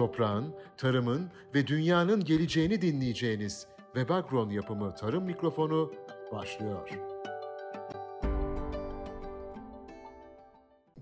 Toprağın, tarımın ve dünyanın geleceğini dinleyeceğiniz Webagron yapımı Tarım Mikrofonu başlıyor.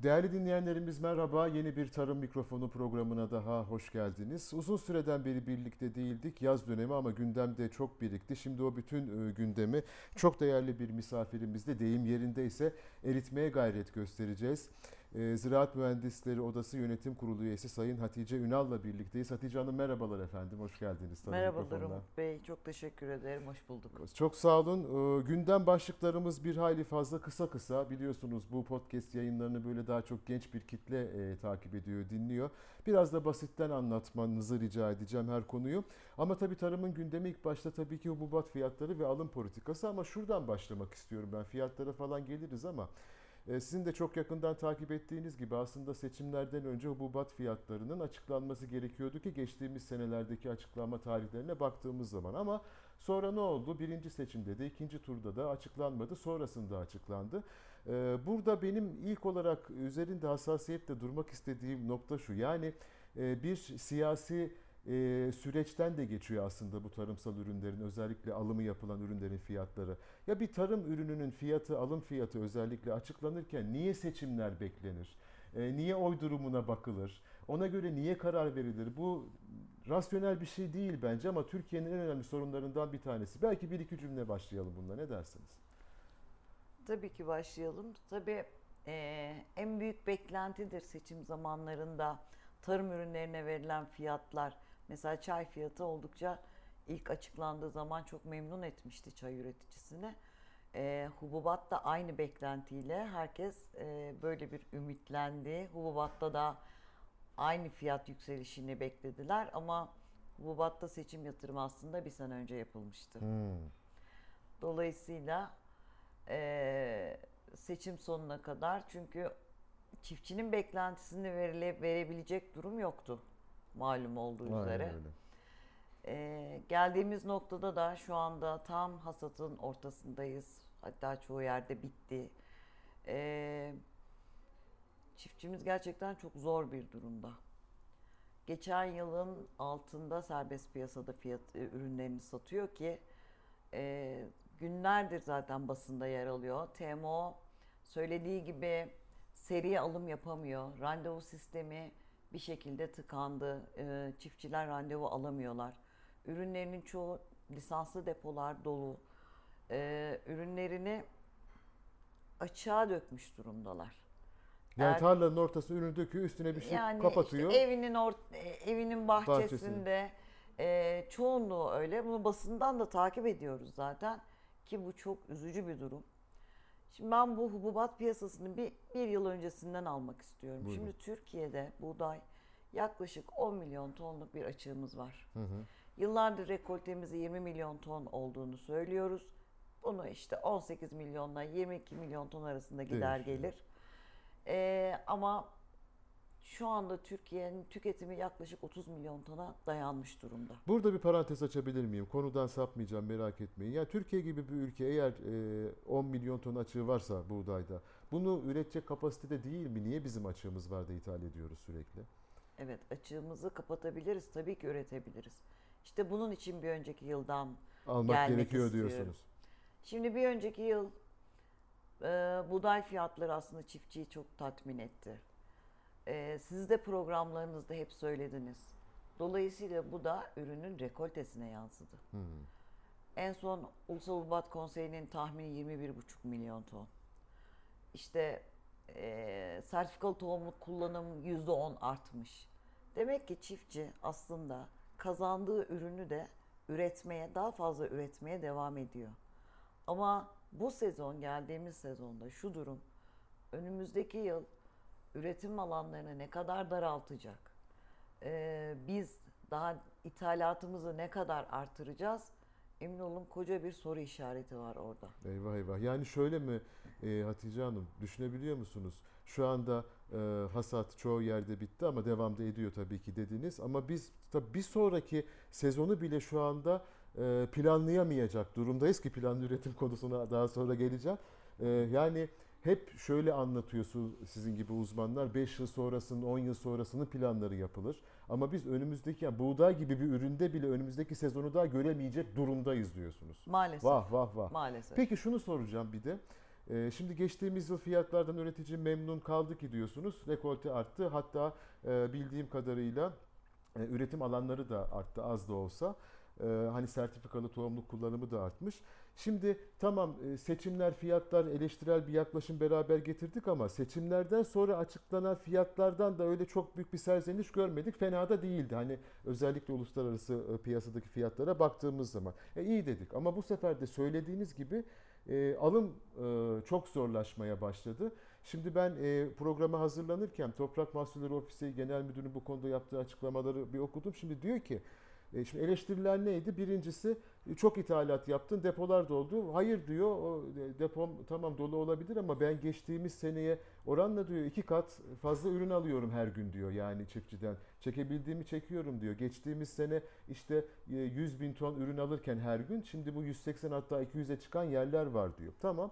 Değerli dinleyenlerimiz merhaba. Yeni bir Tarım Mikrofonu programına daha hoş geldiniz. Uzun süreden beri birlikte değildik. Yaz dönemi ama gündemde çok birikti. Şimdi o bütün e, gündemi çok değerli bir misafirimizle deyim yerindeyse eritmeye gayret göstereceğiz. E, Ziraat Mühendisleri Odası Yönetim Kurulu üyesi Sayın Hatice Ünal'la birlikteyiz. Hatice Hanım merhabalar efendim, hoş geldiniz. Merhabalar Umut Bey, çok teşekkür ederim, hoş bulduk. Çok sağ olun. E, gündem başlıklarımız bir hayli fazla kısa kısa. Biliyorsunuz bu podcast yayınlarını böyle daha çok genç bir kitle e, takip ediyor, dinliyor. Biraz da basitten anlatmanızı rica edeceğim her konuyu. Ama tabii tarımın gündemi ilk başta tabii ki hububat fiyatları ve alım politikası ama şuradan başlamak istiyorum ben. Fiyatlara falan geliriz ama sizin de çok yakından takip ettiğiniz gibi aslında seçimlerden önce hububat fiyatlarının açıklanması gerekiyordu ki geçtiğimiz senelerdeki açıklanma tarihlerine baktığımız zaman ama sonra ne oldu? Birinci seçimde de ikinci turda da açıklanmadı. Sonrasında açıklandı. E, burada benim ilk olarak üzerinde hassasiyetle durmak istediğim nokta şu. Yani e, bir siyasi e, süreçten de geçiyor aslında bu tarımsal ürünlerin özellikle alımı yapılan ürünlerin fiyatları. Ya bir tarım ürününün fiyatı, alım fiyatı özellikle açıklanırken niye seçimler beklenir? E, niye oy durumuna bakılır? Ona göre niye karar verilir? Bu rasyonel bir şey değil bence ama Türkiye'nin en önemli sorunlarından bir tanesi. Belki bir iki cümle başlayalım bununla. Ne dersiniz? Tabii ki başlayalım. Tabii e, en büyük beklentidir seçim zamanlarında tarım ürünlerine verilen fiyatlar. Mesela çay fiyatı oldukça ilk açıklandığı zaman çok memnun etmişti çay üreticisini. E, hububat da aynı beklentiyle herkes e, böyle bir ümitlendi. Hububatta da aynı fiyat yükselişini beklediler ama hububatta seçim yatırımı aslında bir sene önce yapılmıştı. Hmm. Dolayısıyla e, seçim sonuna kadar çünkü çiftçinin beklentisini verile, verebilecek durum yoktu malum olduğu Aynen üzere. Öyle. Ee, geldiğimiz noktada da şu anda tam hasatın ortasındayız. Hatta çoğu yerde bitti. Ee, çiftçimiz gerçekten çok zor bir durumda. Geçen yılın altında serbest piyasada fiyat e, ürünlerini satıyor ki e, günlerdir zaten basında yer alıyor. TMO söylediği gibi seri alım yapamıyor. Randevu sistemi bir şekilde tıkandı. E, çiftçiler randevu alamıyorlar. Ürünlerinin çoğu lisanslı depolar dolu. E, ürünlerini açığa dökmüş durumdalar. Yani Eğer, tarlanın ortası ürünü döküyor, üstüne bir şey yani kapatıyor. Işte evinin or, e, evinin bahçesinde e, çoğunluğu öyle. Bunu basından da takip ediyoruz zaten ki bu çok üzücü bir durum. Şimdi ben bu hububat piyasasını bir, bir yıl öncesinden almak istiyorum. Buyurun. Şimdi Türkiye'de buğday yaklaşık 10 milyon tonluk bir açığımız var. Hı hı. Yıllardır rekoltemizi 20 milyon ton olduğunu söylüyoruz. Bunu işte 18 milyonla 22 milyon ton arasında gider Değişiyor. gelir. Ee, ama şu anda Türkiye'nin tüketimi yaklaşık 30 milyon tona dayanmış durumda. Burada bir parantez açabilir miyim? Konudan sapmayacağım merak etmeyin. Ya Türkiye gibi bir ülke eğer 10 e, milyon ton açığı varsa buğdayda bunu üretecek kapasitede değil mi? Niye bizim açığımız var da ithal ediyoruz sürekli? Evet açığımızı kapatabiliriz. Tabii ki üretebiliriz. İşte bunun için bir önceki yıldan almak gelmek gerekiyor istiyorum. diyorsunuz. Şimdi bir önceki yıl e, buğday fiyatları aslında çiftçiyi çok tatmin etti. Ee, siz de programlarınızda hep söylediniz. Dolayısıyla bu da ürünün rekoltesine yansıdı. Hmm. En son Ulusal Ubat Konseyi'nin tahmini 21,5 milyon ton. İşte e, sertifikalı tohumluk kullanım %10 artmış. Demek ki çiftçi aslında kazandığı ürünü de üretmeye, daha fazla üretmeye devam ediyor. Ama bu sezon, geldiğimiz sezonda şu durum, önümüzdeki yıl üretim alanlarını ne kadar daraltacak? Ee, biz daha ithalatımızı ne kadar artıracağız? Emin olun koca bir soru işareti var orada. Eyvah eyvah. Yani şöyle mi e, Hatice Hanım düşünebiliyor musunuz? Şu anda e, hasat çoğu yerde bitti ama devamda ediyor tabii ki dediniz. Ama biz tabii bir sonraki sezonu bile şu anda e, planlayamayacak durumdayız ki planlı üretim konusuna daha sonra geleceğim. E, yani hep şöyle anlatıyorsun sizin gibi uzmanlar 5 yıl sonrasının 10 yıl sonrasının planları yapılır. Ama biz önümüzdeki yani buğday gibi bir üründe bile önümüzdeki sezonu daha göremeyecek durumdayız diyorsunuz. Maalesef. Vah vah vah. Maalesef. Peki şunu soracağım bir de. Ee, Şimdi geçtiğimiz yıl fiyatlardan üretici memnun kaldı ki diyorsunuz. Rekolte arttı. Hatta e, bildiğim kadarıyla e, üretim alanları da arttı az da olsa. E, Hani sertifikalı tohumluk kullanımı da artmış. Şimdi tamam e, seçimler, fiyatlar, eleştirel bir yaklaşım beraber getirdik ama seçimlerden sonra açıklanan fiyatlardan da öyle çok büyük bir serzeniş görmedik. Fena da değildi. Hani özellikle uluslararası e, piyasadaki fiyatlara baktığımız zaman. E, iyi dedik ama bu sefer de söylediğiniz gibi e, alım e, çok zorlaşmaya başladı. Şimdi ben e, programa hazırlanırken Toprak Mahsulleri Ofisi Genel Müdürü bu konuda yaptığı açıklamaları bir okudum. Şimdi diyor ki e, şimdi eleştiriler neydi? Birincisi e, çok ithalat yaptın, depolar doldu. Hayır diyor, o e, depom tamam dolu olabilir ama ben geçtiğimiz seneye oranla diyor iki kat fazla ürün alıyorum her gün diyor yani çiftçiden. Çekebildiğimi çekiyorum diyor. Geçtiğimiz sene işte e, 100 bin ton ürün alırken her gün şimdi bu 180 hatta 200'e çıkan yerler var diyor. Tamam.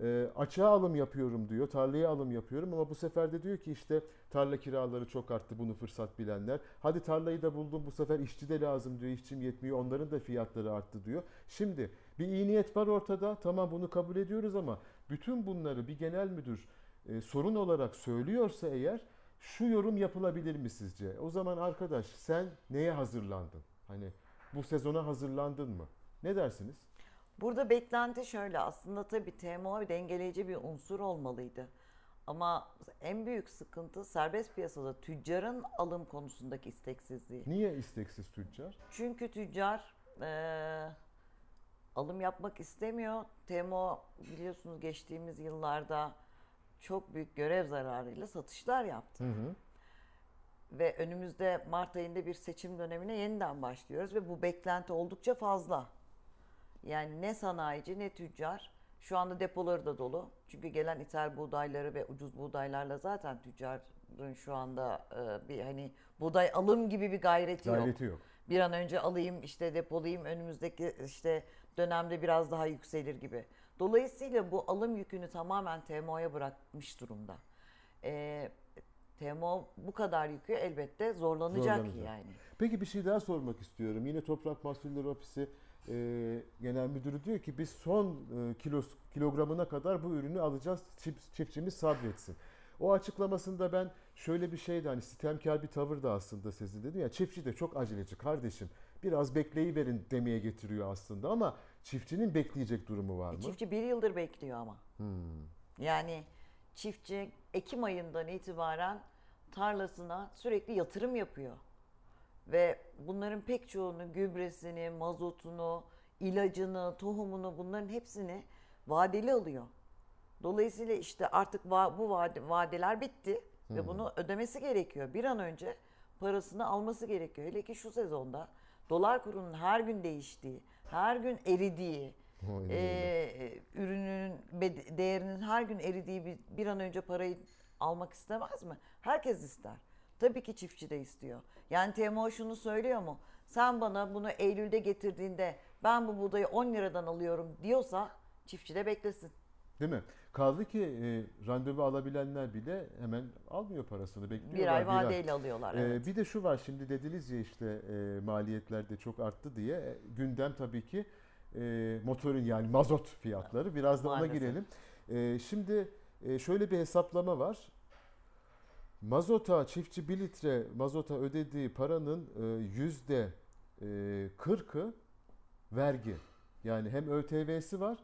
E, açığa alım yapıyorum diyor, tarlaya alım yapıyorum ama bu sefer de diyor ki işte tarla kiraları çok arttı bunu fırsat bilenler. Hadi tarlayı da buldum bu sefer işçi de lazım diyor, işçim yetmiyor onların da fiyatları arttı diyor. Şimdi bir iyi niyet var ortada tamam bunu kabul ediyoruz ama bütün bunları bir genel müdür e, sorun olarak söylüyorsa eğer şu yorum yapılabilir mi sizce? O zaman arkadaş sen neye hazırlandın? Hani bu sezona hazırlandın mı? Ne dersiniz? Burada beklenti şöyle aslında tabii TMO bir dengeleyici bir unsur olmalıydı. Ama en büyük sıkıntı serbest piyasada tüccarın alım konusundaki isteksizliği. Niye isteksiz tüccar? Çünkü tüccar eee, alım yapmak istemiyor. TMO biliyorsunuz geçtiğimiz yıllarda çok büyük görev zararıyla satışlar yaptı. Hı hı. Ve önümüzde Mart ayında bir seçim dönemine yeniden başlıyoruz ve bu beklenti oldukça fazla. Yani ne sanayici ne tüccar şu anda depoları da dolu. Çünkü gelen ithal buğdayları ve ucuz buğdaylarla zaten tüccarın şu anda e, bir hani buğday alım gibi bir gayreti, yok. Gayreti yok. Bir an önce alayım işte depolayayım önümüzdeki işte dönemde biraz daha yükselir gibi. Dolayısıyla bu alım yükünü tamamen TMO'ya bırakmış durumda. Ee, TMO bu kadar yükü elbette zorlanacak, Zorlanacak. yani. Peki bir şey daha sormak istiyorum. Yine Toprak Mahsulleri Ofisi e, Genel Müdürü diyor ki biz son e, kilos, kilogramına kadar bu ürünü alacağız. Çift, çiftçimiz sabretsin. O açıklamasında ben şöyle bir şeydi hani sitemkar bir tavır da aslında sizin dedi ya çiftçi de çok aceleci kardeşim biraz bekleyiverin demeye getiriyor aslında ama çiftçinin bekleyecek durumu var mı? Çiftçi bir yıldır bekliyor ama. Hmm. Yani çiftçi Ekim ayından itibaren tarlasına sürekli yatırım yapıyor. Ve bunların pek çoğunu gübresini, mazotunu, ilacını, tohumunu bunların hepsini vadeli alıyor. Dolayısıyla işte artık va- bu vade- vadeler bitti ve bunu ödemesi gerekiyor. Bir an önce parasını alması gerekiyor. Hele ki şu sezonda dolar kurunun her gün değiştiği, her gün eridiği, ee, ürünün değerinin her gün eridiği bir, bir an önce parayı almak istemez mi? Herkes ister. Tabii ki çiftçi de istiyor. Yani TMO şunu söylüyor mu? Sen bana bunu Eylül'de getirdiğinde ben bu buğdayı 10 liradan alıyorum diyorsa çiftçi de beklesin. Değil mi? Kaldı ki e, randevu alabilenler bile hemen almıyor parasını bekliyorlar. Bir ay vadeyle alıyorlar. Evet. Bir de şu var şimdi dediniz ya işte e, maliyetler de çok arttı diye E, gündem tabii ki e, motorun yani mazot fiyatları biraz da ona Maalesef. girelim. E, şimdi e, şöyle bir hesaplama var. Mazota çiftçi 1 litre mazota ödediği paranın e, yüzde e, 40'ı vergi. Yani hem ÖTV'si var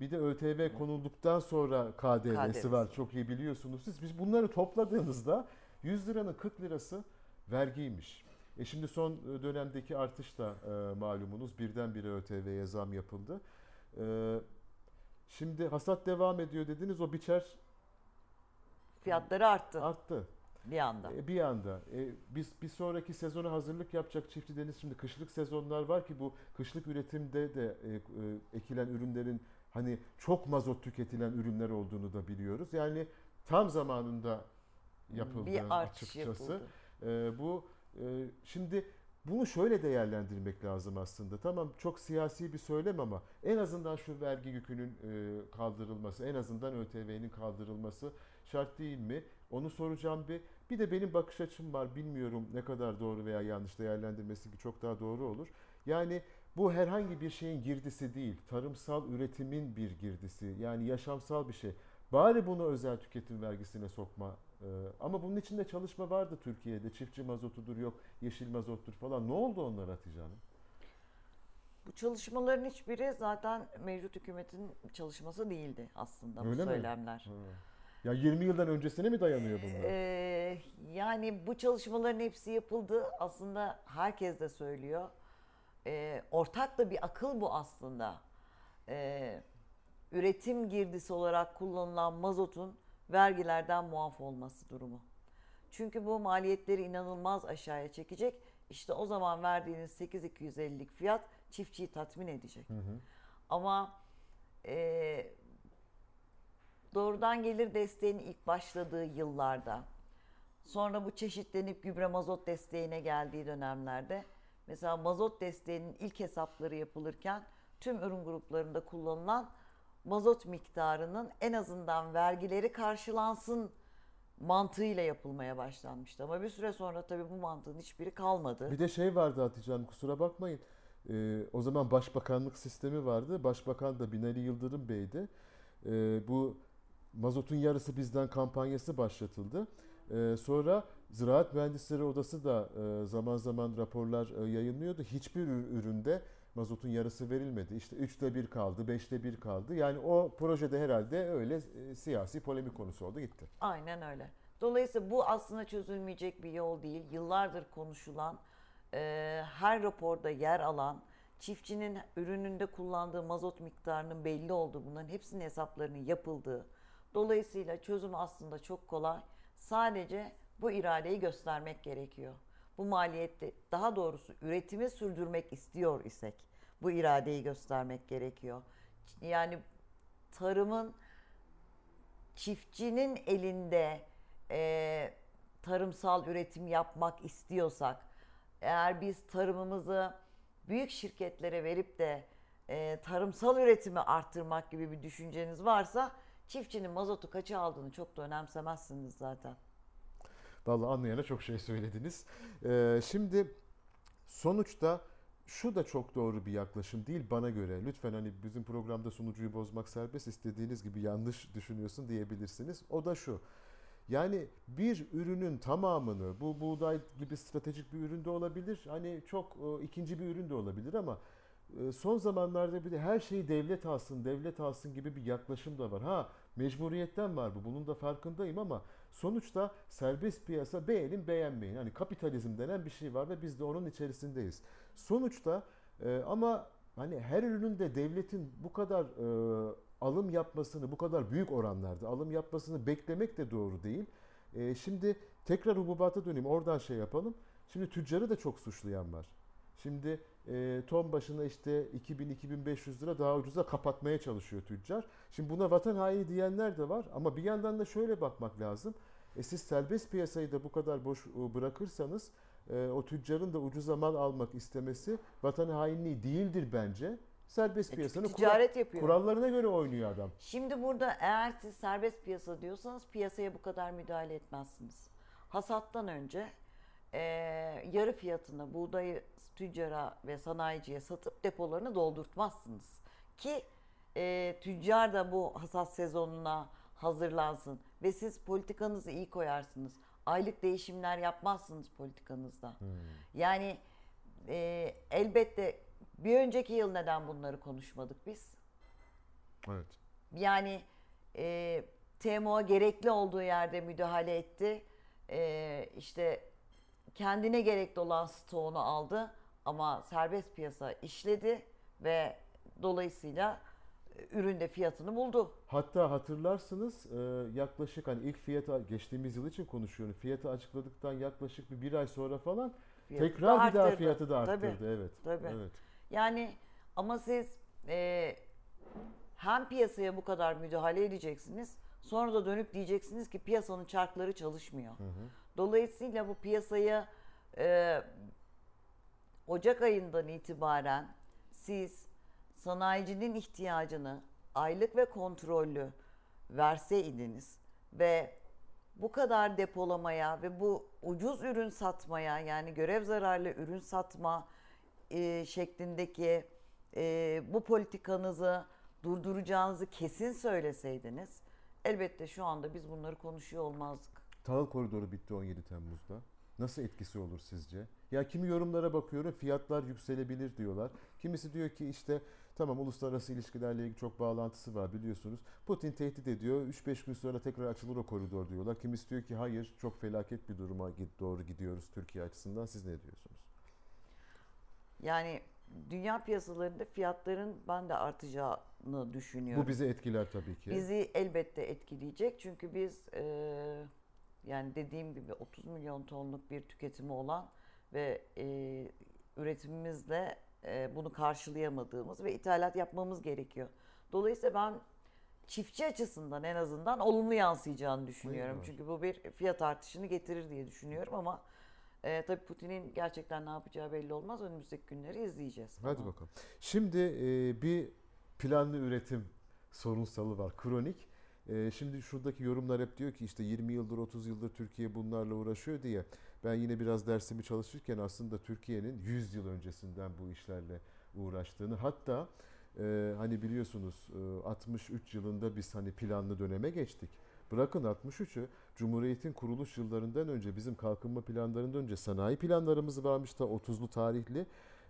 bir de ÖTV konulduktan sonra KDV'si KDV'si. var. Çok iyi biliyorsunuz siz. Biz bunları topladığımızda 100 liranın 40 lirası vergiymiş. E şimdi son dönemdeki artış da e, malumunuz birdenbire ÖTV'ye zam yapıldı. E, şimdi hasat devam ediyor dediniz o biçer Fiyatları arttı arttı. Bir anda. E, bir anda. E, biz bir sonraki sezona hazırlık yapacak çiftçi deniz şimdi kışlık sezonlar var ki bu kışlık üretimde de e, e, ekilen ürünlerin hani çok mazot tüketilen ürünler olduğunu da biliyoruz. Yani tam zamanında yapıldı bir açıkçası. yapıldı. E, bu e, şimdi bunu şöyle değerlendirmek lazım aslında. Tamam çok siyasi bir söylem ama en azından şu vergi yükünün e, kaldırılması, en azından ÖTV'nin kaldırılması şart değil mi? Onu soracağım bir. Bir de benim bakış açım var. Bilmiyorum ne kadar doğru veya yanlış değerlendirmesi çok daha doğru olur. Yani bu herhangi bir şeyin girdisi değil. Tarımsal üretimin bir girdisi. Yani yaşamsal bir şey. Bari bunu özel tüketim vergisine sokma. Ee, ama bunun içinde çalışma vardı Türkiye'de. Çiftçi mazotudur yok, yeşil mazottur falan. Ne oldu onlar Hatice Hanım? Bu çalışmaların hiçbiri zaten mevcut hükümetin çalışması değildi aslında Öyle bu mi? söylemler. Ya 20 yıldan öncesine mi dayanıyor bunlar? Ee, yani bu çalışmaların hepsi yapıldı. Aslında herkes de söylüyor. Ee, ortak da bir akıl bu aslında. Ee, üretim girdisi olarak kullanılan mazotun vergilerden muaf olması durumu. Çünkü bu maliyetleri inanılmaz aşağıya çekecek. İşte o zaman verdiğiniz 8250'lik fiyat çiftçiyi tatmin edecek. Ama e, doğrudan gelir desteğinin ilk başladığı yıllarda, sonra bu çeşitlenip gübre mazot desteğine geldiği dönemlerde, mesela mazot desteğinin ilk hesapları yapılırken tüm ürün gruplarında kullanılan mazot miktarının en azından vergileri karşılansın mantığıyla yapılmaya başlanmıştı. Ama bir süre sonra tabii bu mantığın hiçbiri kalmadı. Bir de şey vardı Hatice Hanım kusura bakmayın. Ee, o zaman başbakanlık sistemi vardı. Başbakan da Binali Yıldırım Bey'di. Ee, bu mazotun yarısı bizden kampanyası başlatıldı. Ee, sonra Ziraat Mühendisleri Odası da e, zaman zaman raporlar e, yayınlıyordu. Hiçbir ür- üründe mazotun yarısı verilmedi. İşte üçte bir kaldı, beşte bir kaldı. Yani o projede herhalde öyle e, siyasi polemik konusu oldu gitti. Aynen öyle. Dolayısıyla bu aslında çözülmeyecek bir yol değil. Yıllardır konuşulan, e, her raporda yer alan, çiftçinin ürününde kullandığı mazot miktarının belli olduğu, bunların hepsinin hesaplarının yapıldığı. Dolayısıyla çözüm aslında çok kolay. Sadece bu iradeyi göstermek gerekiyor. Bu maliyette daha doğrusu üretimi sürdürmek istiyor isek bu iradeyi göstermek gerekiyor. Yani tarımın çiftçinin elinde e, tarımsal üretim yapmak istiyorsak, eğer biz tarımımızı büyük şirketlere verip de e, tarımsal üretimi arttırmak gibi bir düşünceniz varsa çiftçinin mazotu kaça aldığını çok da önemsemezsiniz zaten. Vallahi anlayana çok şey söylediniz. Ee, şimdi sonuçta şu da çok doğru bir yaklaşım değil bana göre. Lütfen hani bizim programda sunucuyu bozmak serbest istediğiniz gibi yanlış düşünüyorsun diyebilirsiniz. O da şu. Yani bir ürünün tamamını bu buğday gibi stratejik bir ürün de olabilir. Hani çok e, ikinci bir ürün de olabilir ama e, son zamanlarda bir de her şeyi devlet alsın, devlet alsın gibi bir yaklaşım da var. Ha mecburiyetten var bu. Bunun da farkındayım ama sonuçta serbest piyasa beğenin beğenmeyin. Hani kapitalizm denen bir şey var ve biz de onun içerisindeyiz. Sonuçta e, ama hani her ürünün de devletin bu kadar e, alım yapmasını, bu kadar büyük oranlarda alım yapmasını beklemek de doğru değil. E, şimdi tekrar hububata döneyim. Oradan şey yapalım. Şimdi tüccarı da çok suçlayan var. Şimdi e, ton başına işte 2000-2500 lira daha ucuza kapatmaya çalışıyor tüccar. Şimdi buna vatan haini diyenler de var ama bir yandan da şöyle bakmak lazım. E siz serbest piyasayı da bu kadar boş e, bırakırsanız e, o tüccarın da ucuza mal almak istemesi vatan hainliği değildir bence. Serbest E, piyasanın ticaret yapıyor. kurallarına göre oynuyor adam. Şimdi burada eğer siz serbest piyasa diyorsanız piyasaya bu kadar müdahale etmezsiniz. Hasattan önce eee, yarı fiyatına buğdayı tüccara ve sanayiciye satıp depolarını doldurtmazsınız. Ki eee, tüccar da bu hasat sezonuna hazırlansın ve siz politikanızı iyi koyarsınız. Aylık değişimler yapmazsınız politikanızda. Yani eee, elbette bir önceki yıl neden bunları konuşmadık biz? Evet. Yani e, TMO gerekli olduğu yerde müdahale etti. E, işte kendine gerekli olan stoğunu aldı ama serbest piyasa işledi ve dolayısıyla e, üründe fiyatını buldu. Hatta hatırlarsınız e, yaklaşık hani ilk fiyatı geçtiğimiz yıl için konuşuyorum. Fiyatı açıkladıktan yaklaşık bir bir ay sonra falan Fiyatı tekrar da bir daha fiyatı da Tabii, arttırdı. Evet. tabii. Evet. Yani ama siz e, hem piyasaya bu kadar müdahale edeceksiniz sonra da dönüp diyeceksiniz ki piyasanın çarkları çalışmıyor. Dolayısıyla bu piyasayı e, Ocak ayından itibaren siz sanayicinin ihtiyacını aylık ve kontrollü verseydiniz ve bu kadar depolamaya ve bu ucuz ürün satmaya yani görev zararlı ürün satma e, şeklindeki e, bu politikanızı durduracağınızı kesin söyleseydiniz elbette şu anda biz bunları konuşuyor olmazdık. Tahıl koridoru bitti 17 Temmuz'da. Nasıl etkisi olur sizce? Ya kimi yorumlara bakıyorum fiyatlar yükselebilir diyorlar. Kimisi diyor ki işte tamam uluslararası ilişkilerle ilgili çok bağlantısı var biliyorsunuz. Putin tehdit ediyor 3-5 gün sonra tekrar açılır o koridor diyorlar. Kimisi diyor ki hayır çok felaket bir duruma doğru gidiyoruz Türkiye açısından. Siz ne diyorsunuz? Yani dünya piyasalarında fiyatların ben de artacağını düşünüyorum. Bu bizi etkiler tabii ki. Bizi elbette etkileyecek çünkü biz e, yani dediğim gibi 30 milyon tonluk bir tüketimi olan ve e, üretimimizle e, bunu karşılayamadığımız ve ithalat yapmamız gerekiyor. Dolayısıyla ben çiftçi açısından en azından olumlu yansıyacağını düşünüyorum. Çünkü bu bir fiyat artışını getirir diye düşünüyorum ama e, tabii Putin'in gerçekten ne yapacağı belli olmaz. Önümüzdeki günleri izleyeceğiz. Hadi Ama bakalım. Şimdi e, bir planlı üretim sorunsalı var, kronik. E, şimdi şuradaki yorumlar hep diyor ki işte 20 yıldır 30 yıldır Türkiye bunlarla uğraşıyor diye. Ben yine biraz dersimi çalışırken aslında Türkiye'nin 100 yıl öncesinden bu işlerle uğraştığını hatta e, hani biliyorsunuz e, 63 yılında biz hani planlı döneme geçtik. Bırakın 63'ü Cumhuriyet'in kuruluş yıllarından önce bizim kalkınma planlarından önce sanayi planlarımız varmış da 30'lu tarihli.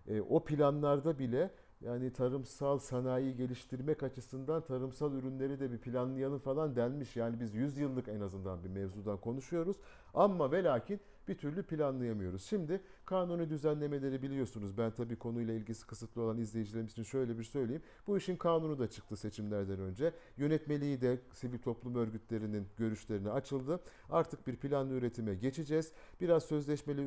E, o planlarda bile yani tarımsal sanayi geliştirmek açısından tarımsal ürünleri de bir planlayalım falan denmiş. Yani biz 100 yıllık en azından bir mevzudan konuşuyoruz. Ama ve lakin bir türlü planlayamıyoruz. Şimdi kanuni düzenlemeleri biliyorsunuz. Ben tabii konuyla ilgisi kısıtlı olan izleyicilerimiz için şöyle bir söyleyeyim. Bu işin kanunu da çıktı seçimlerden önce. Yönetmeliği de sivil toplum örgütlerinin görüşlerine açıldı. Artık bir planlı üretime geçeceğiz. Biraz sözleşmeli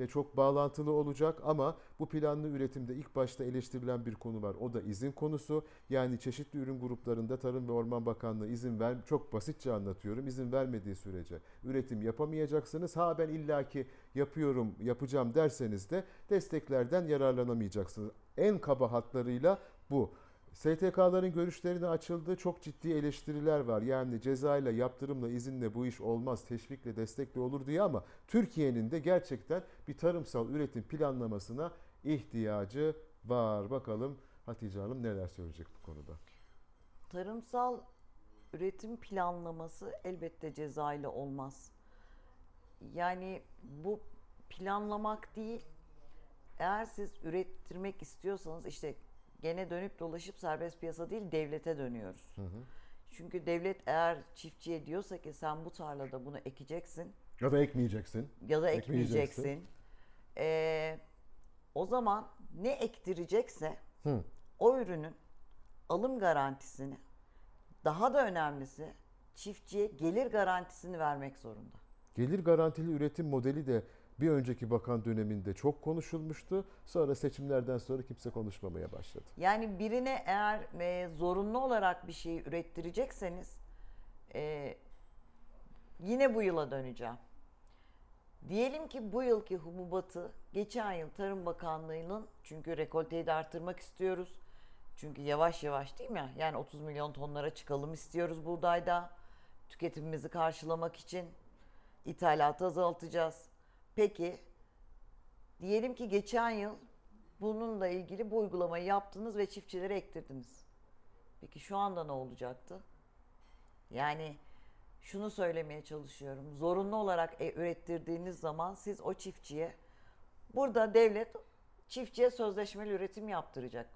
üretimle çok bağlantılı olacak ama bu planlı üretimde ilk başta eleştirilen bir konu var. O da izin konusu. Yani çeşitli ürün gruplarında Tarım ve Orman Bakanlığı izin ver çok basitçe anlatıyorum. İzin vermediği sürece üretim yapamayacaksınız. Ha ben illaki yapıyorum, yapacağım derseniz de desteklerden yararlanamayacaksınız. En kaba hatlarıyla bu. STK'ların görüşlerine açıldı. Çok ciddi eleştiriler var. Yani cezayla, yaptırımla, izinle bu iş olmaz, teşvikle, destekle olur diye ama Türkiye'nin de gerçekten bir tarımsal üretim planlamasına ihtiyacı var. Bakalım Hatice Hanım neler söyleyecek bu konuda. tarımsal üretim planlaması elbette cezayla olmaz. Yani bu planlamak değil. Eğer siz ürettirmek istiyorsanız işte gene dönüp dolaşıp serbest piyasa değil devlete dönüyoruz. Çünkü devlet eğer çiftçiye diyorsa ki sen bu tarlada bunu ekeceksin Ya da ekmeyeceksin. ya da Ekmeyeceksin. ekmeyeceksin. Ee, o zaman ne ektirecekse Hı. o ürünün alım garantisini daha da önemlisi çiftçiye gelir garantisini vermek zorunda. Gelir garantili üretim modeli de bir önceki bakan döneminde çok konuşulmuştu. Sonra seçimlerden sonra kimse konuşmamaya başladı. Yani birine eğer e, zorunlu olarak bir şeyi ürettirecekseniz e, yine bu yıla döneceğim. Diyelim ki bu yılki hububatı geçen yıl Tarım Bakanlığı'nın çünkü rekolteyi de arttırmak istiyoruz. Çünkü yavaş yavaş değil mi? Yani 30 milyon tonlara çıkalım istiyoruz buğdayda. Tüketimimizi karşılamak için ithalatı azaltacağız. Peki diyelim ki geçen yıl bununla ilgili bu uygulamayı yaptınız ve çiftçilere ektirdiniz. Peki şu anda ne olacaktı? Yani şunu söylemeye çalışıyorum. Zorunlu olarak e, ürettirdiğiniz zaman siz o çiftçiye burada devlet çiftçiye sözleşmeli üretim yaptıracak.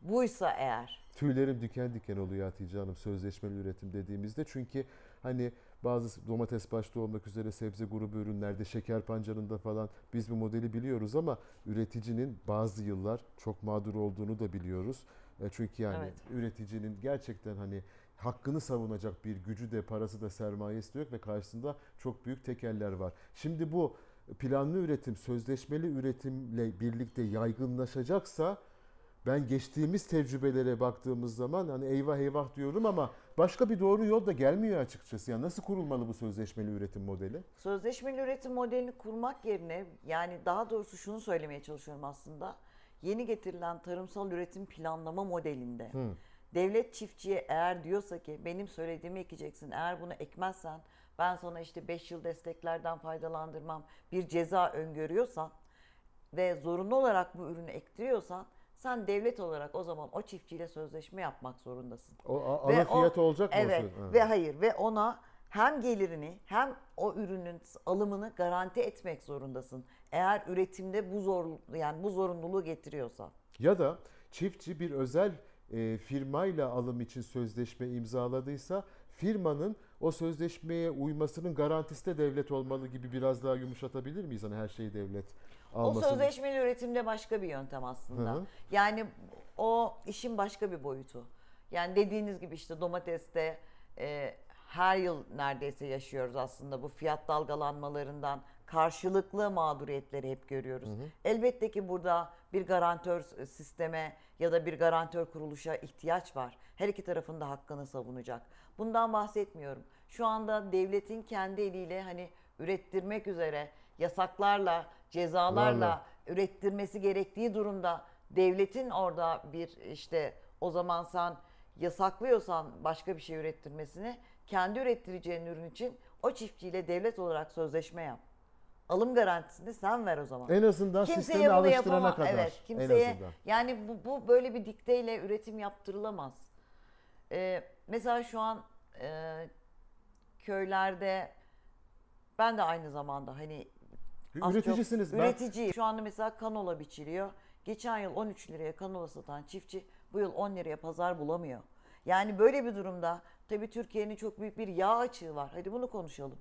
Buysa eğer. Tüylerim diken diken oluyor Hatice Hanım sözleşmeli üretim dediğimizde. Çünkü hani bazı domates başta olmak üzere sebze grubu ürünlerde, şeker pancarında falan biz bu modeli biliyoruz ama üreticinin bazı yıllar çok mağdur olduğunu da biliyoruz. E, Çünkü yani Evet. üreticinin gerçekten hani hakkını savunacak bir gücü de parası da sermayesi de yok ve karşısında çok büyük tekeller var. Şimdi bu planlı üretim, sözleşmeli üretimle birlikte yaygınlaşacaksa ben geçtiğimiz tecrübelere baktığımız zaman hani eyvah eyvah diyorum ama başka bir doğru yol da gelmiyor açıkçası. Yani nasıl kurulmalı bu sözleşmeli üretim modeli? Sözleşmeli üretim modelini kurmak yerine yani daha doğrusu şunu söylemeye çalışıyorum aslında. Yeni getirilen tarımsal üretim planlama modelinde Hı. devlet çiftçiye eğer diyorsa ki benim söylediğimi ekeceksin eğer bunu ekmezsen ben sana işte 5 yıl desteklerden faydalandırmam bir ceza öngörüyorsan ve zorunlu olarak bu ürünü ektiriyorsan sen devlet olarak o zaman o çiftçiyle sözleşme yapmak zorundasın. O Ve ana o- fiyatı olacak mı? o Evet? Ha. ve hayır ve ona hem gelirini hem o ürünün alımını garanti etmek zorundasın. Eğer üretimde bu zor yani bu zorunluluğu getiriyorsa. Ya da çiftçi bir özel e, firmayla alım için sözleşme imzaladıysa firmanın o sözleşmeye uymasının garantisi de devlet olmalı gibi biraz daha yumuşatabilir miyiz? Hani her şeyi devlet O almasın. sözleşmeli üretimde başka bir yöntem aslında. Hı hı. Yani o işin başka bir boyutu. Yani dediğiniz gibi işte domateste e, her yıl neredeyse yaşıyoruz aslında bu fiyat dalgalanmalarından karşılıklı mağduriyetleri hep görüyoruz. Elbette ki burada bir garantör sisteme ya da bir garantör kuruluşa ihtiyaç var. Her iki tarafın da hakkını savunacak. Bundan bahsetmiyorum. Şu anda devletin kendi eliyle hani ürettirmek üzere yasaklarla, cezalarla Varla. ürettirmesi gerektiği durumda devletin orada bir işte o zaman sen yasaklıyorsan başka bir şey ürettirmesini kendi ürettireceğin ürün için o çiftçiyle devlet olarak sözleşme yap. Alım garantisini sen ver o zaman. En azından sistemi Kimseye bunu alıştırana yapamaz. kadar. Evet, En kimseye azından. yani bu, bu böyle bir dikteyle üretim yaptırılamaz. Ee, mesela şu an e, köylerde ben de aynı zamanda hani Az çok Üreticisiniz. Ben Üretici. Şu anda mesela kanola biçiliyor. Geçen yıl 13 liraya kanola satan çiftçi bu yıl 10 liraya pazar bulamıyor. Yani böyle bir durumda tabii Türkiye'nin çok büyük bir yağ açığı var. Hadi bunu konuşalım.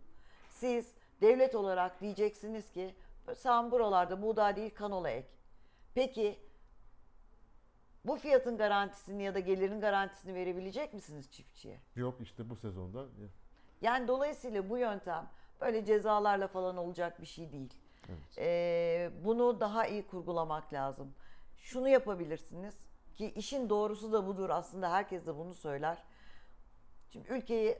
Siz devlet olarak diyeceksiniz ki sen buralarda buğday değil kanola ek. Peki bu fiyatın garantisini ya da gelirin garantisini verebilecek misiniz çiftçiye? yok işte bu sezonda. Yani dolayısıyla bu yöntem böyle cezalarla falan olacak bir şey değil. Ee, bunu daha iyi kurgulamak lazım. Şunu yapabilirsiniz ki işin doğrusu da budur aslında herkes de bunu söyler. Şimdi ülkeyi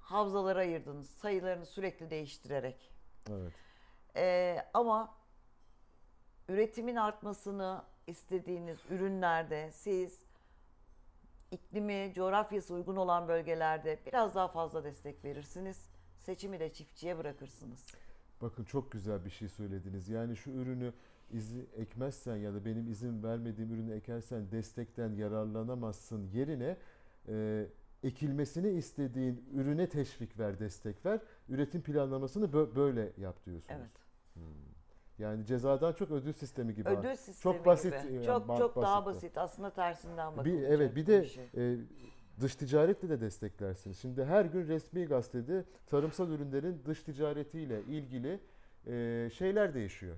havzalara ayırdınız sayılarını sürekli değiştirerek. Evet. Ee, ama üretimin artmasını istediğiniz ürünlerde siz iklimi, coğrafyası uygun olan bölgelerde biraz daha fazla destek verirsiniz. Seçimi de çiftçiye bırakırsınız. Bakın çok güzel bir şey söylediniz. Yani şu ürünü izi ekmezsen ya da benim izin vermediğim ürünü ekersen destekten yararlanamazsın yerine e, ekilmesini istediğin ürüne teşvik ver, destek ver. Üretim planlamasını bö- böyle yap diyorsunuz. Evet. Yani cezadan çok ödül sistemi gibi. Ödül sistemi çok basit. gibi. yani çok çok daha basit. basit. Aslında tersinden Bir, bakılacak evet bir de bir şey. e, dış ticaretle de desteklersiniz. Şimdi her gün resmi gazetede tarımsal ürünlerin dış ticaretiyle ilgili e, şeyler değişiyor.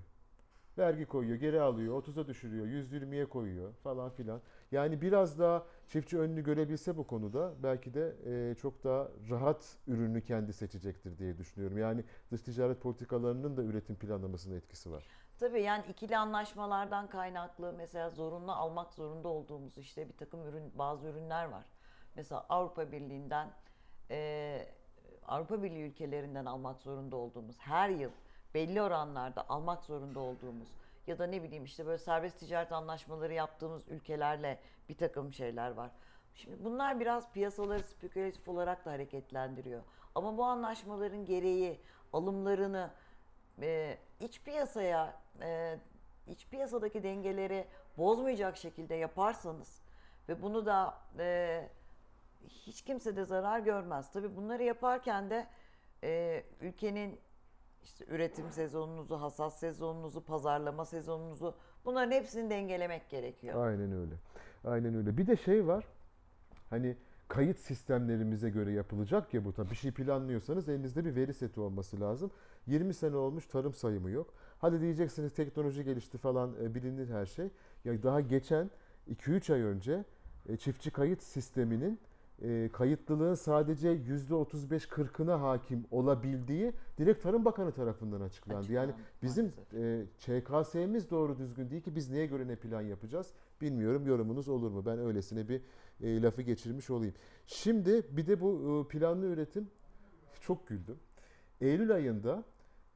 Vergi koyuyor, geri alıyor, 30'a düşürüyor, 120'ye koyuyor falan filan. Yani biraz daha çiftçi önünü görebilse bu konuda belki de e, çok daha rahat ürünü kendi seçecektir diye düşünüyorum. Yani dış ticaret politikalarının da üretim planlamasına etkisi var. Tabii yani ikili anlaşmalardan kaynaklı mesela zorunlu almak zorunda olduğumuz işte bir takım ürün bazı ürünler var. Mesela Avrupa Birliği'nden e, Avrupa Birliği ülkelerinden almak zorunda olduğumuz her yıl belli oranlarda almak zorunda olduğumuz ya da ne bileyim işte böyle serbest ticaret anlaşmaları yaptığımız ülkelerle bir takım şeyler var. Şimdi bunlar biraz piyasaları spekülatif olarak da hareketlendiriyor. Ama bu anlaşmaların gereği alımlarını e, iç piyasaya e, iç piyasadaki dengeleri bozmayacak şekilde yaparsanız ve bunu da e, hiç kimse de zarar görmez. Tabii bunları yaparken de e, ülkenin işte üretim sezonunuzu, hasat sezonunuzu, pazarlama sezonunuzu bunların hepsini dengelemek gerekiyor. Aynen öyle. Aynen öyle. Bir de şey var. Hani kayıt sistemlerimize göre yapılacak ya bu tabii bir şey planlıyorsanız elinizde bir veri seti olması lazım. 20 sene olmuş tarım sayımı yok. Hadi diyeceksiniz teknoloji gelişti falan e, bilinir her şey. Ya daha geçen 2-3 ay önce e, çiftçi kayıt sisteminin e, kayıtlılığın sadece %35-40'ına hakim olabildiği direkt Tarım Bakanı tarafından açıklandı. yani Açıklandı, bizim e, ÇKS'miz doğru düzgün değil ki biz neye göre ne plan yapacağız bilmiyorum. Yorumunuz olur mu? Ben öylesine bir e, lafı geçirmiş olayım. Şimdi bir de bu e, planlı üretim çok güldüm. Eylül ayında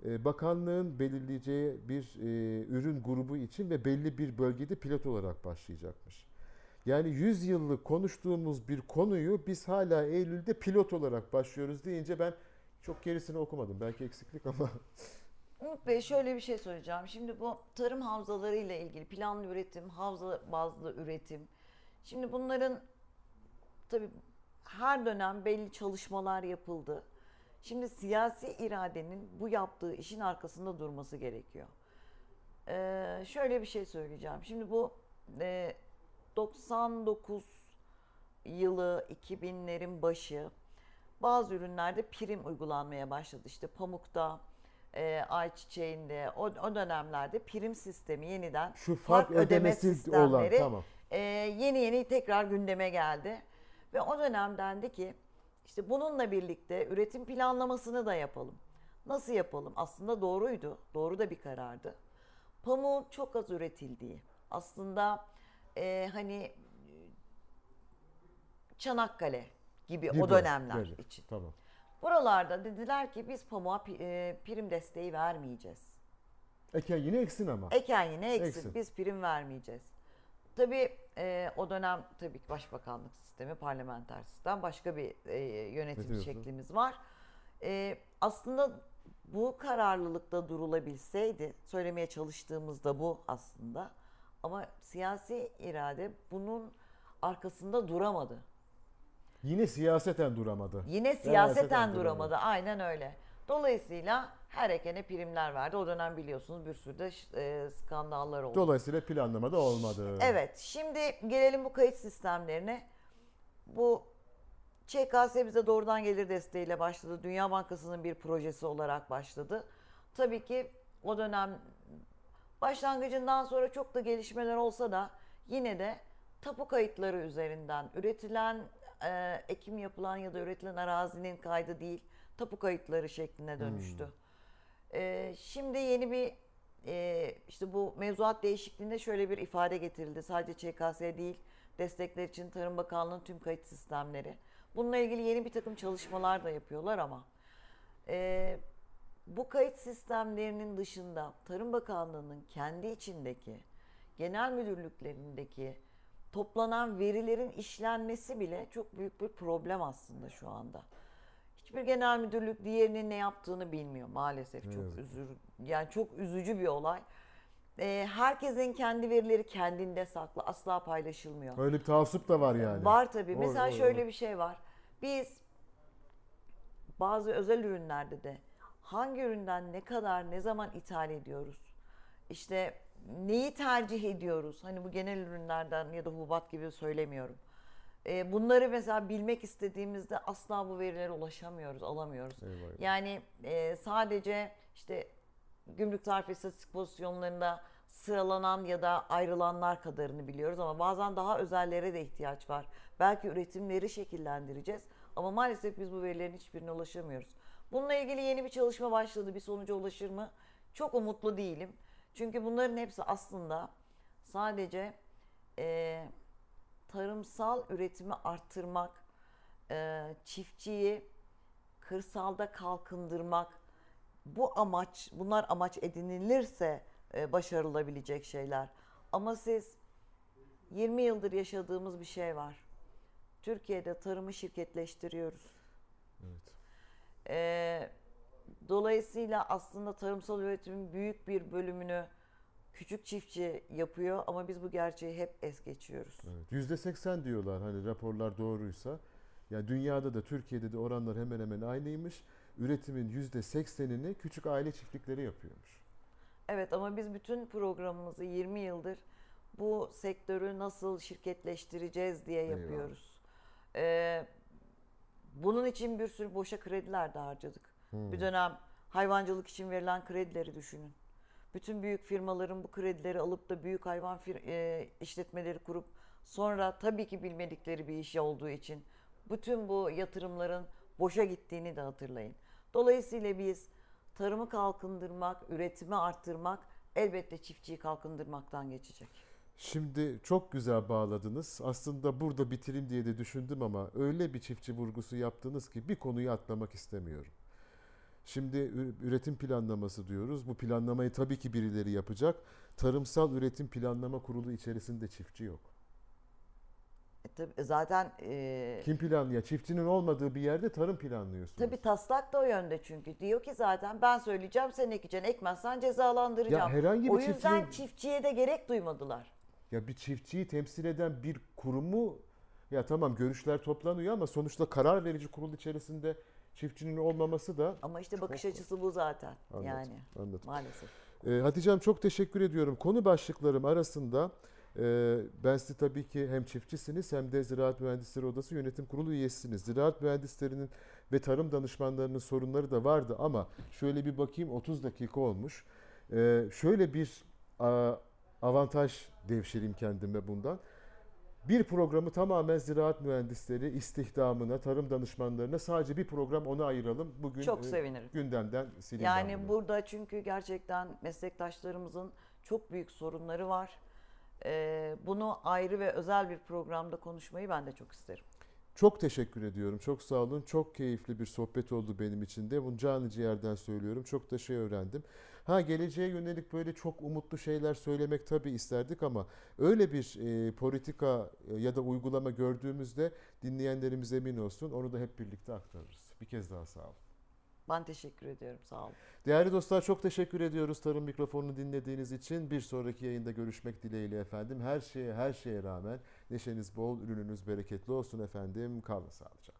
e, bakanlığın belirleyeceği bir e, ürün grubu için ve belli bir bölgede pilot olarak başlayacakmış. Yani 100 yıllık konuştuğumuz bir konuyu biz hala Eylül'de pilot olarak başlıyoruz deyince ben çok gerisini okumadım. Belki eksiklik ama Umut Bey şöyle bir şey söyleyeceğim. Şimdi bu tarım havzaları ile ilgili planlı üretim, havza bazlı üretim. Şimdi bunların tabii her dönem belli çalışmalar yapıldı. Şimdi siyasi iradenin bu yaptığı işin arkasında durması gerekiyor. Ee, şöyle bir şey söyleyeceğim. Şimdi bu e, 99 yılı 2000'lerin başı bazı ürünlerde prim uygulanmaya başladı. İşte pamukta, e, ayçiçeğinde o, o dönemlerde prim sistemi yeniden şu fark, ödemesi olan tamam. e, yeni yeni tekrar gündeme geldi. Ve o dönem dendi ki işte bununla birlikte üretim planlamasını da yapalım. Nasıl yapalım? Aslında doğruydu. Doğru da bir karardı. Pamuğun çok az üretildiği. Aslında e, hani Çanakkale gibi, Gibi, o dönemler evet, için. Tamam. Buralarda dediler ki biz pamuğa e, prim desteği vermeyeceğiz. Eken yine eksin ama. Eken yine eksin. Eksin. Biz prim vermeyeceğiz. Tabii e, o dönem tabii ki başbakanlık sistemi, parlamenter sistem başka bir e, yönetim şeklimiz var. E, aslında bu kararlılıkta durulabilseydi, söylemeye çalıştığımızda bu aslında. Ama siyasi irade bunun arkasında duramadı. Yine siyaseten duramadı. Yine Siyaseten siyaseten duramadı. duramadı. Aynen öyle. Dolayısıyla her ekene primler verdi. O dönem biliyorsunuz bir sürü de e, skandallar oldu. Dolayısıyla planlamada olmadı. Evet, şimdi gelelim bu kayıt sistemlerine. Bu ÇKS bize doğrudan gelir desteğiyle başladı. Dünya Bankası'nın bir projesi olarak başladı. Tabii ki o dönem başlangıcından sonra çok da gelişmeler olsa da yine de tapu kayıtları üzerinden üretilen, e, ekim yapılan ya da üretilen arazinin kaydı değil, tapu kayıtları şekline dönüştü. E, şimdi yeni bir e, işte bu mevzuat değişikliğinde şöyle bir ifade getirildi. Sadece ÇKS değil, destekler için Tarım Bakanlığı'nın tüm kayıt sistemleri. Bununla ilgili yeni bir takım çalışmalar da yapıyorlar ama e, bu kayıt sistemlerinin dışında Tarım Bakanlığı'nın kendi içindeki genel müdürlüklerindeki toplanan verilerin işlenmesi bile çok büyük bir problem aslında şu anda. Hiçbir genel müdürlük diğerinin ne yaptığını bilmiyor maalesef. Çok ki. üzür yani çok üzücü bir olay. Ee, herkesin kendi verileri kendinde saklı, asla paylaşılmıyor. Öyle bir taassup da var yani. Var tabii. Var, Mesela var, şöyle var. bir şey var. Biz bazı özel ürünlerde de hangi üründen ne kadar ne zaman ithal ediyoruz? İşte neyi tercih ediyoruz? Hani bu genel ürünlerden ya da hububat gibi söylemiyorum. Ee, bunları mesela bilmek istediğimizde asla bu verilere ulaşamıyoruz, alamıyoruz. Eyvah. Yani e, sadece işte gümrük tarife istatistik pozisyonlarında sıralanan ya da ayrılanlar kadarını biliyoruz ama bazen daha özellere de ihtiyaç var. Belki üretimleri şekillendireceğiz ama maalesef biz bu verilerin hiçbirine ulaşamıyoruz. Bununla ilgili yeni bir çalışma başladı. Bir sonuca ulaşır mı? Çok umutlu değilim. Çünkü bunların hepsi aslında sadece e, tarımsal üretimi arttırmak, e, çiftçiyi kırsalda kalkındırmak, bu amaç, bunlar amaç edinilirse e, başarılabilecek şeyler. Ama siz 20 yıldır yaşadığımız bir şey var. Türkiye'de tarımı şirketleştiriyoruz. Evet. E, dolayısıyla aslında tarımsal üretimin büyük bir bölümünü küçük çiftçi yapıyor ama biz bu gerçeği hep es geçiyoruz. Evet. %80 diyorlar hani raporlar doğruysa. Ya dünyada da Türkiye'de de oranlar hemen hemen aynıymış. Üretimin %80'ini küçük aile çiftlikleri yapıyormuş. Evet ama biz bütün programımızı 20 yıldır bu sektörü nasıl şirketleştireceğiz diye Eyvallah. yapıyoruz. Ee, bunun için bir sürü boşa krediler de harcadık. Hmm. Bir dönem hayvancılık için verilen kredileri düşünün. Bütün büyük firmaların bu kredileri alıp da büyük hayvan fir- e, işletmeleri kurup sonra tabii ki bilmedikleri bir iş olduğu için bütün bu yatırımların boşa gittiğini de hatırlayın. Dolayısıyla biz tarımı kalkındırmak, üretimi arttırmak elbette çiftçiyi kalkındırmaktan geçecek. Şimdi çok güzel bağladınız. Aslında burada bitireyim diye de düşündüm ama öyle bir çiftçi vurgusu yaptınız ki bir konuyu atlamak istemiyorum. Şimdi üretim planlaması diyoruz. Bu planlamayı tabii ki birileri yapacak. Tarımsal Üretim Planlama Kurulu içerisinde çiftçi yok. E tabii zaten e, Kim planlıyor? Çiftçinin olmadığı bir yerde tarım planlıyorsunuz. tabii taslak da o yönde çünkü. Diyor ki zaten ben söyleyeceğim sen ekeceksin ekmezsen cezalandıracağım. Ya herhangi bir o yüzden çiftçinin- çiftçiye de gerek duymadılar. Ya bir çiftçiyi temsil eden bir kurumu ya tamam görüşler toplanıyor ama sonuçta karar verici kurul içerisinde çiftçinin olmaması da Ama işte bakış açısı bu zaten. Anladım, Yani anladım. maalesef. Ee, Hatice'm çok teşekkür ediyorum. Konu başlıklarım arasında e, ben sizi tabii ki hem çiftçisiniz hem de Ziraat Mühendisleri Odası Yönetim Kurulu üyesisiniz. Ziraat mühendislerinin ve tarım danışmanlarının sorunları da vardı ama şöyle bir bakayım 30 dakika olmuş. Ee, şöyle bir a, avantaj devşireyim kendime bundan. Bir programı tamamen ziraat mühendisleri istihdamına, tarım danışmanlarına sadece bir program ona ayıralım. Bugün Çok e, sevinirim. gündemden sileyim ben Yani bunu. burada çünkü gerçekten meslektaşlarımızın çok büyük sorunları var. Ee, bunu ayrı ve özel bir programda konuşmayı ben de çok isterim. Çok teşekkür ediyorum. Çok sağ olun. Çok keyifli bir sohbet oldu benim için de. Bunu canı ciğerden söylüyorum. Çok da şey öğrendim. Ha geleceğe yönelik böyle çok umutlu şeyler söylemek tabii isterdik ama öyle bir e, politika e, ya da uygulama gördüğümüzde dinleyenlerimiz emin olsun. Onu da hep birlikte aktarırız. Bir kez daha sağ olun. Ben teşekkür ediyorum. Sağ olun. Değerli dostlar çok teşekkür ediyoruz tarım mikrofonunu dinlediğiniz için. Bir sonraki yayında görüşmek dileğiyle efendim. Her şeye her şeye rağmen neşeniz bol, ürününüz bereketli olsun efendim. Kalın sağlıcakla.